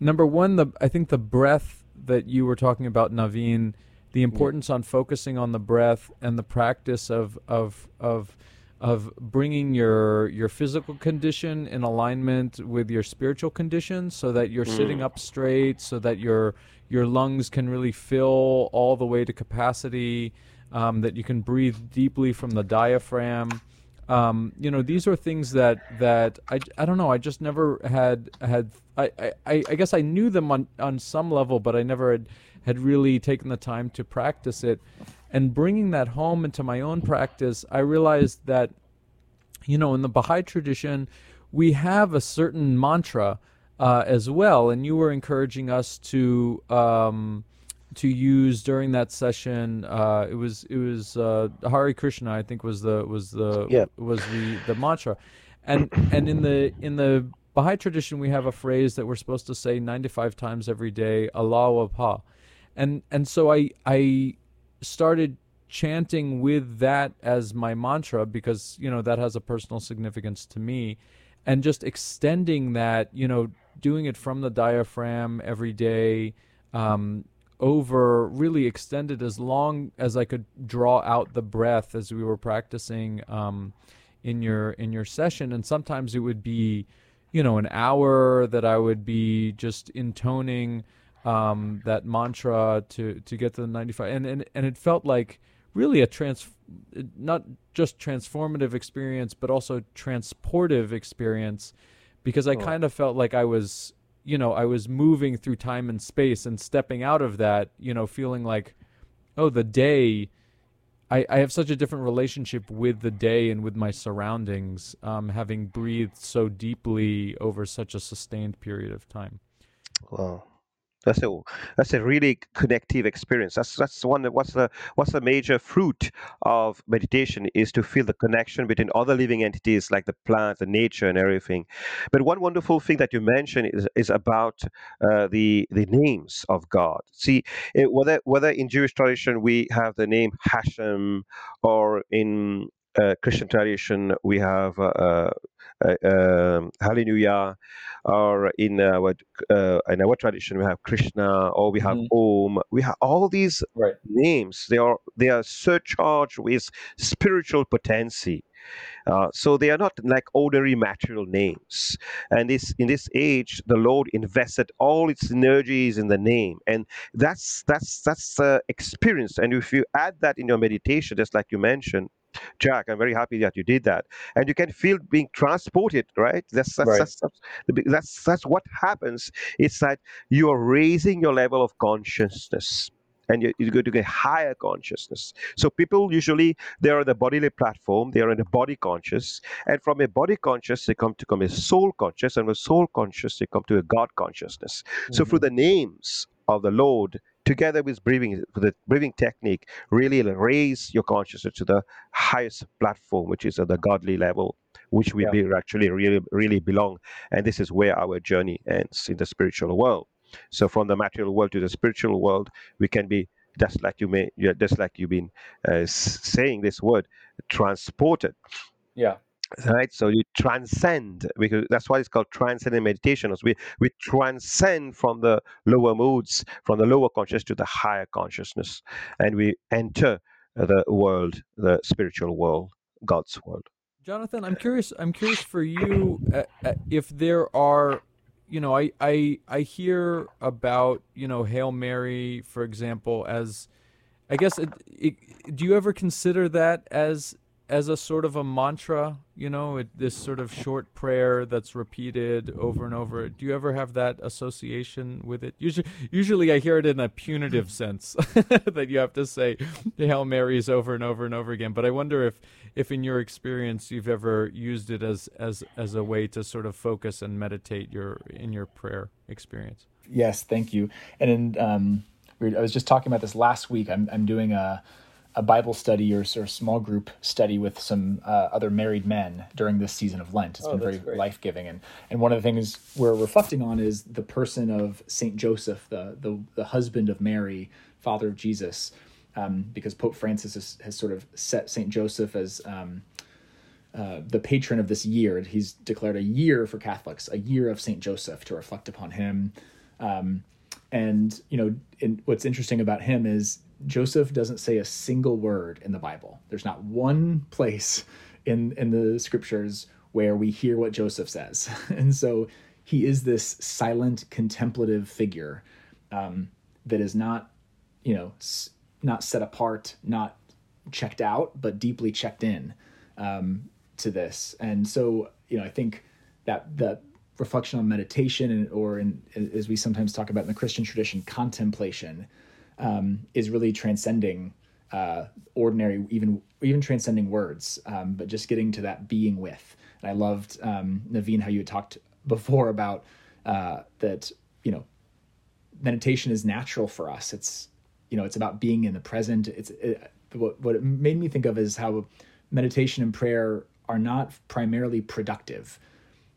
number one, the I think the breath that you were talking about, Naveen, the importance yeah. on focusing on the breath and the practice of of of of bringing your your physical condition in alignment with your spiritual condition so that you're mm. sitting up straight so that your your lungs can really fill all the way to capacity um, that you can breathe deeply from the diaphragm um, you know these are things that that I, I don't know I just never had had I, I, I guess I knew them on, on some level but I never had, had really taken the time to practice it. And bringing that home into my own practice I realized that you know in the Baha'i tradition we have a certain mantra uh, as well. And you were encouraging us to um, to use during that session. Uh, it was it was uh, Hare Krishna, I think was the was the yeah. was the the mantra, and and in the in the Baha'i tradition we have a phrase that we're supposed to say 95 times every day, Allah Abha, and and so I I started chanting with that as my mantra because you know that has a personal significance to me and just extending that you know doing it from the diaphragm every day um, over really extended as long as I could draw out the breath as we were practicing um, in your in your session. And sometimes it would be, you know, an hour that I would be just intoning um, that mantra to to get to the 95. And and and it felt like really a trans not just transformative experience but also transportive experience because I oh. kind of felt like I was you know, I was moving through time and space and stepping out of that, you know, feeling like, oh, the day, I, I have such a different relationship with the day and with my surroundings, um, having breathed so deeply over such a sustained period of time. Wow. That's a that's a really connective experience. That's that's one. What's the what's the major fruit of meditation is to feel the connection between other living entities like the plants, the nature, and everything. But one wonderful thing that you mentioned is is about uh, the the names of God. See, whether whether in Jewish tradition we have the name Hashem, or in uh, Christian tradition we have uh, uh, uh um, Hallelujah or in our uh, in our tradition we have Krishna or we have mm-hmm. Om. We have all these right. names. They are they are surcharged with spiritual potency. Uh, so they are not like ordinary material names. And this in this age, the Lord invested all its energies in the name, and that's that's that's the experience. And if you add that in your meditation, just like you mentioned, Jack, I'm very happy that you did that, and you can feel being transported, right? That's that's right. That's, that's, that's that's what happens. It's that you are raising your level of consciousness and you, you go to get higher consciousness. So people usually they're on the bodily platform, they are in the body conscious, and from a body conscious they come to come a soul conscious, and with soul conscious they come to a God consciousness. Mm-hmm. So through the names of the Lord, together with breathing, the breathing technique, really raise your consciousness to the highest platform, which is at the godly level, which we yeah. actually really, really belong. And this is where our journey ends in the spiritual world. So from the material world to the spiritual world, we can be just like you may, just like you've been uh, saying this word, transported. Yeah. Right? So you transcend because that's why it's called transcendent meditation we we transcend from the lower moods from the lower consciousness to the higher consciousness and we enter the world the spiritual world god's world. Jonathan i'm curious i'm curious for you uh, uh, if there are you know i i i hear about you know hail mary for example as i guess it, it, do you ever consider that as as a sort of a mantra, you know, it, this sort of short prayer that's repeated over and over. Do you ever have that association with it? Usually, usually I hear it in a punitive [clears throat] sense [laughs] that you have to say the Hail Marys over and over and over again. But I wonder if, if in your experience you've ever used it as as as a way to sort of focus and meditate your in your prayer experience. Yes, thank you. And in, um, I was just talking about this last week. I'm I'm doing a a Bible study or, or small group study with some uh, other married men during this season of Lent. It's oh, been very life giving, and and one of the things we're reflecting on is the person of Saint Joseph, the the, the husband of Mary, father of Jesus, um, because Pope Francis has, has, sort of set Saint Joseph as um, uh, the patron of this year. He's declared a year for Catholics, a year of Saint Joseph to reflect upon him. Um, and you know, in, what's interesting about him is Joseph doesn't say a single word in the Bible. There's not one place in in the scriptures where we hear what Joseph says, [laughs] and so he is this silent, contemplative figure um, that is not, you know, not set apart, not checked out, but deeply checked in um, to this. And so, you know, I think that that reflection on meditation, and, or in, as we sometimes talk about in the Christian tradition, contemplation um, is really transcending uh, ordinary, even even transcending words, um, but just getting to that being with. And I loved um, Naveen how you had talked before about uh, that. You know, meditation is natural for us. It's you know, it's about being in the present. It's it, what what it made me think of is how meditation and prayer are not primarily productive.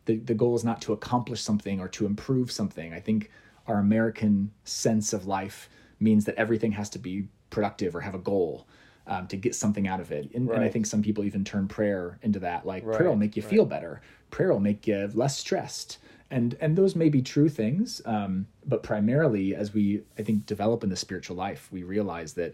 The the goal is not to accomplish something or to improve something. I think our American sense of life means that everything has to be productive or have a goal um, to get something out of it. And, right. and, I think some people even turn prayer into that. Like right. prayer will make you right. feel better. Prayer will make you less stressed. And and those may be true things, um, but primarily as we I think develop in the spiritual life, we realize that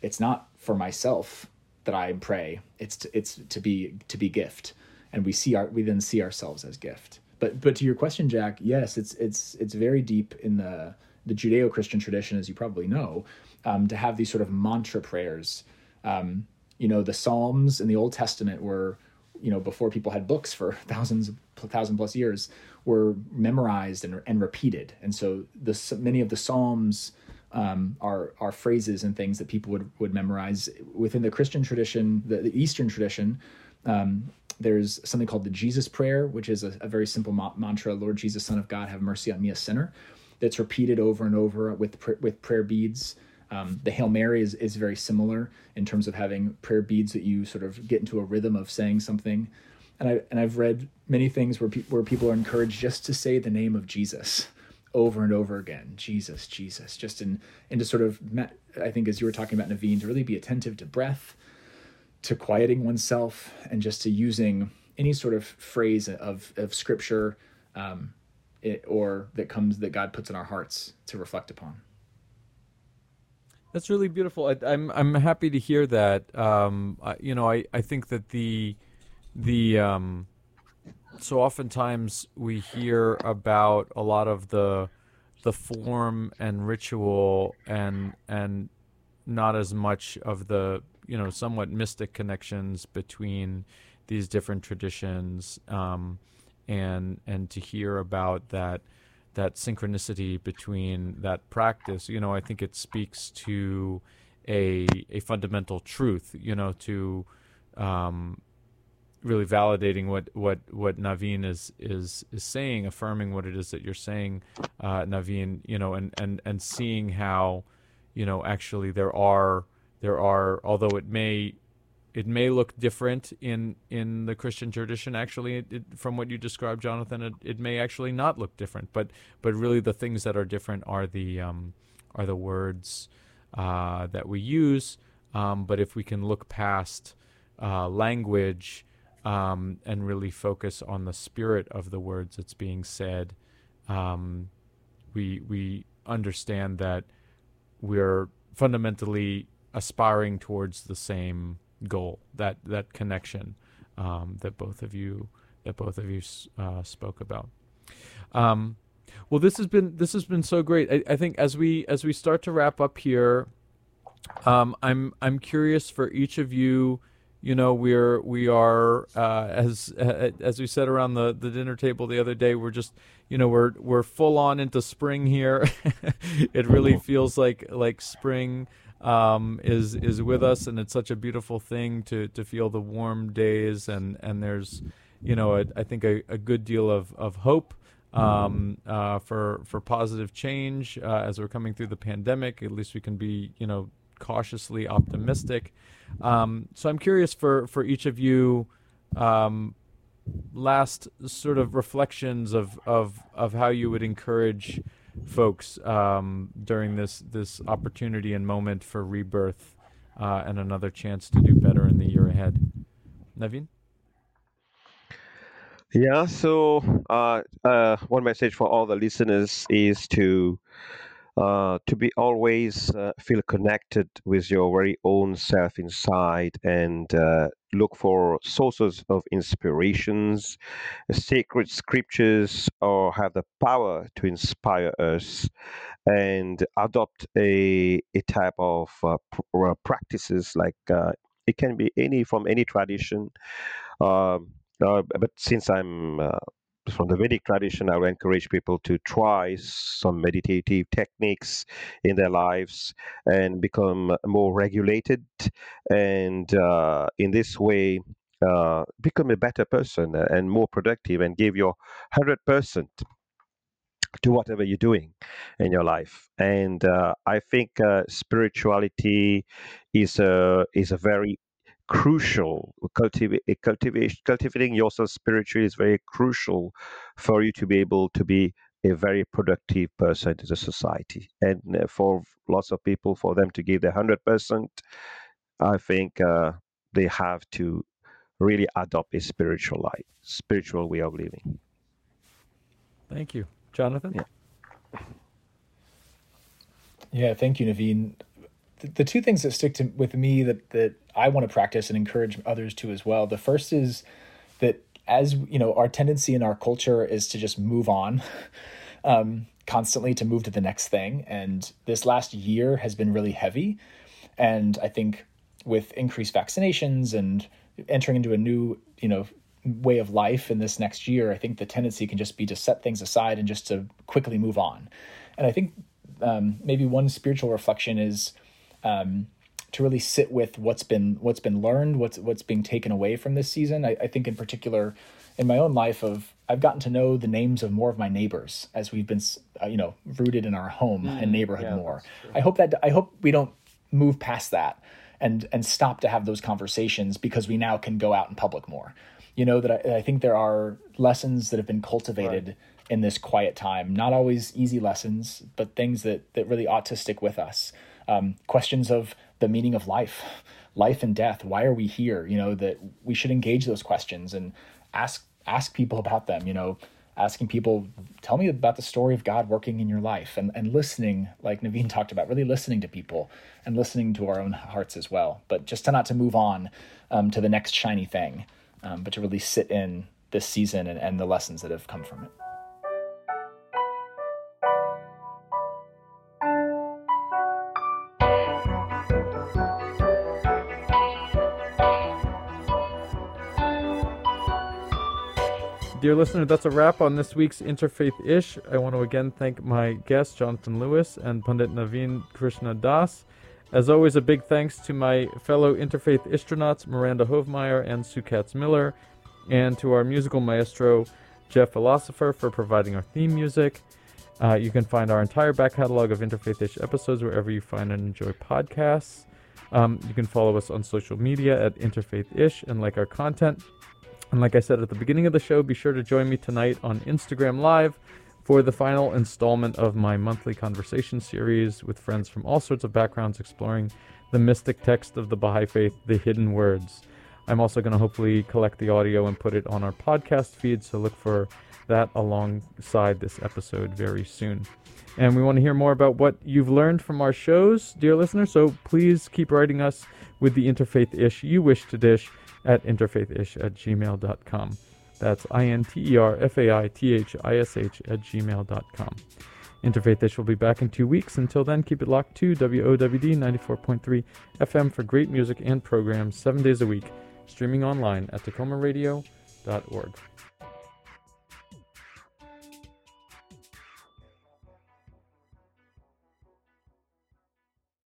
it's not for myself that I pray. It's to, it's to be to be gift, and we see our we then see ourselves as gift. But but to your question, Jack, yes, it's it's it's very deep in the the Judeo-Christian tradition, as you probably know, um, to have these sort of mantra prayers. Um, you know, the Psalms in the Old Testament were, you know, before people had books for [laughs] thousands, thousand plus years, were memorized and, and repeated. And so the many of the Psalms um, are are phrases and things that people would would memorize within the Christian tradition, the, the Eastern tradition. Um, there's something called the Jesus Prayer, which is a, a very simple ma- mantra: "Lord Jesus, Son of God, have mercy on me, a sinner." That's repeated over and over with with prayer beads. Um, the Hail Mary is, is very similar in terms of having prayer beads that you sort of get into a rhythm of saying something. And I and I've read many things where pe- where people are encouraged just to say the name of Jesus over and over again. Jesus, Jesus, just in into sort of I think as you were talking about Naveen to really be attentive to breath, to quieting oneself, and just to using any sort of phrase of of scripture. Um, or that comes that God puts in our hearts to reflect upon. That's really beautiful. I, am I'm, I'm happy to hear that. Um, I, you know, I, I think that the the um, so oftentimes we hear about a lot of the the form and ritual and and not as much of the you know somewhat mystic connections between these different traditions. Um, and and to hear about that that synchronicity between that practice you know i think it speaks to a a fundamental truth you know to um, really validating what what what Naveen is is is saying affirming what it is that you're saying uh, Naveen you know and and and seeing how you know actually there are there are although it may it may look different in in the Christian tradition. Actually, it, it, from what you described, Jonathan, it, it, may actually not look different. But but really, the things that are different are the um, are the words uh, that we use. Um, but if we can look past uh, language um, and really focus on the spirit of the words that's being said, um, we we understand that we're fundamentally aspiring towards the same goal that that connection um, that both of you that both of you uh, spoke about. Um, well, this has been this has been so great. I, I, think as we as we start to wrap up here, um, I'm I'm curious for each of you. You know, we're we are uh, as uh, as we said around the, the dinner table the other day. We're just you know we're we're full on into spring here. [laughs] it really feels like like spring um, is is with us, and it's such a beautiful thing to to feel the warm days and and there's you know a, I think a, a good deal of of hope um, uh, for for positive change uh, as we're coming through the pandemic. At least we can be you know cautiously optimistic. Um, so I'm curious for for each of you. Um, last sort of reflections of, of, of how you would encourage folks um, during this this opportunity and moment for rebirth uh, and another chance to do better in the year ahead. Naveen. Yeah. So uh, uh, one message for all the listeners is to uh, to be always uh, feel connected with your very own self inside and uh, look for sources of inspirations, sacred scriptures, or have the power to inspire us, and adopt a a type of uh, pr- uh, practices like it can be any from any tradition. Um, but since I'm from the Vedic tradition, I would encourage people to try some meditative techniques in their lives and become more regulated, and uh, in this way, uh, become a better person and more productive, and give your hundred percent to whatever you're doing in your life. And uh, I think uh, spirituality is a is a very crucial. Cultivate, cultivation, cultivating yourself spiritually is very crucial for you to be able to be a very productive person in the society. And uh, for lots of people, for them to give their hundred percent, I think uh, they have to really adopt a spiritual life, spiritual way of living. Thank you, Jonathan. Yeah. Yeah, thank you, Naveen the, two things that stick to with me that that I want to practice and encourage others to as well. The first is that as you know, our tendency in our culture is to just move on. [laughs] Um, constantly to move to the next thing. And this last year has been really heavy. And I think with increased vaccinations and entering into a new, you know, way of life in this next year, I think the tendency can just be to set things aside and just to quickly move on. And I think um, maybe one spiritual reflection is um, to really sit with what's been what's been learned, what's what's being taken away from this season. I, I think in particular, in my own life, of I've gotten to know the names of more of my neighbors as we've been, uh, you know, rooted in our home mm, and neighborhood yeah, more. I hope that I hope we don't move past that and and stop to have those conversations because we now can go out in public more. You know that I, I think there are lessons that have been cultivated. Right. In this quiet time, not always easy lessons, but things that that really ought to stick with us um, questions of the meaning of life, life and death. Why are we here? You know that we should engage those questions and ask ask people about them. You know, asking people, tell me about the story of God working in your life, and and listening, like Naveen talked about, really listening to people and listening to our own hearts as well. But just to not to move on um, to the next shiny thing, um, but to really sit in this season and, and the lessons that have come from it. Dear listener, that's a wrap on this week's Interfaith Ish. I want to again thank my guests, Jonathan Lewis, and Pandit Naveen Krishna Das. As always, a big thanks to my fellow Interfaith astronauts, Miranda Hovmeyer and Sue Katz Miller, and to our musical maestro, Jeff Philosopher, for providing our theme music. Uh, you can find our entire back catalog of Interfaith Ish episodes wherever you find and enjoy podcasts. Um, you can follow us on social media at Interfaith Ish and like our content. And like I said at the beginning of the show, be sure to join me tonight on Instagram Live for the final installment of my monthly conversation series with friends from all sorts of backgrounds exploring the mystic text of the Baha'i Faith, the hidden words. I'm also going to hopefully collect the audio and put it on our podcast feed, so look for that alongside this episode very soon. And we want to hear more about what you've learned from our shows, dear listener, so please keep writing us with the interfaith ish you wish to dish at interfaithish at gmail.com. That's I N T E R F A I T H I S H at gmail.com. Interfaithish will be back in two weeks. Until then, keep it locked to WOWD 94.3 FM for great music and programs seven days a week, streaming online at takomaradio.org.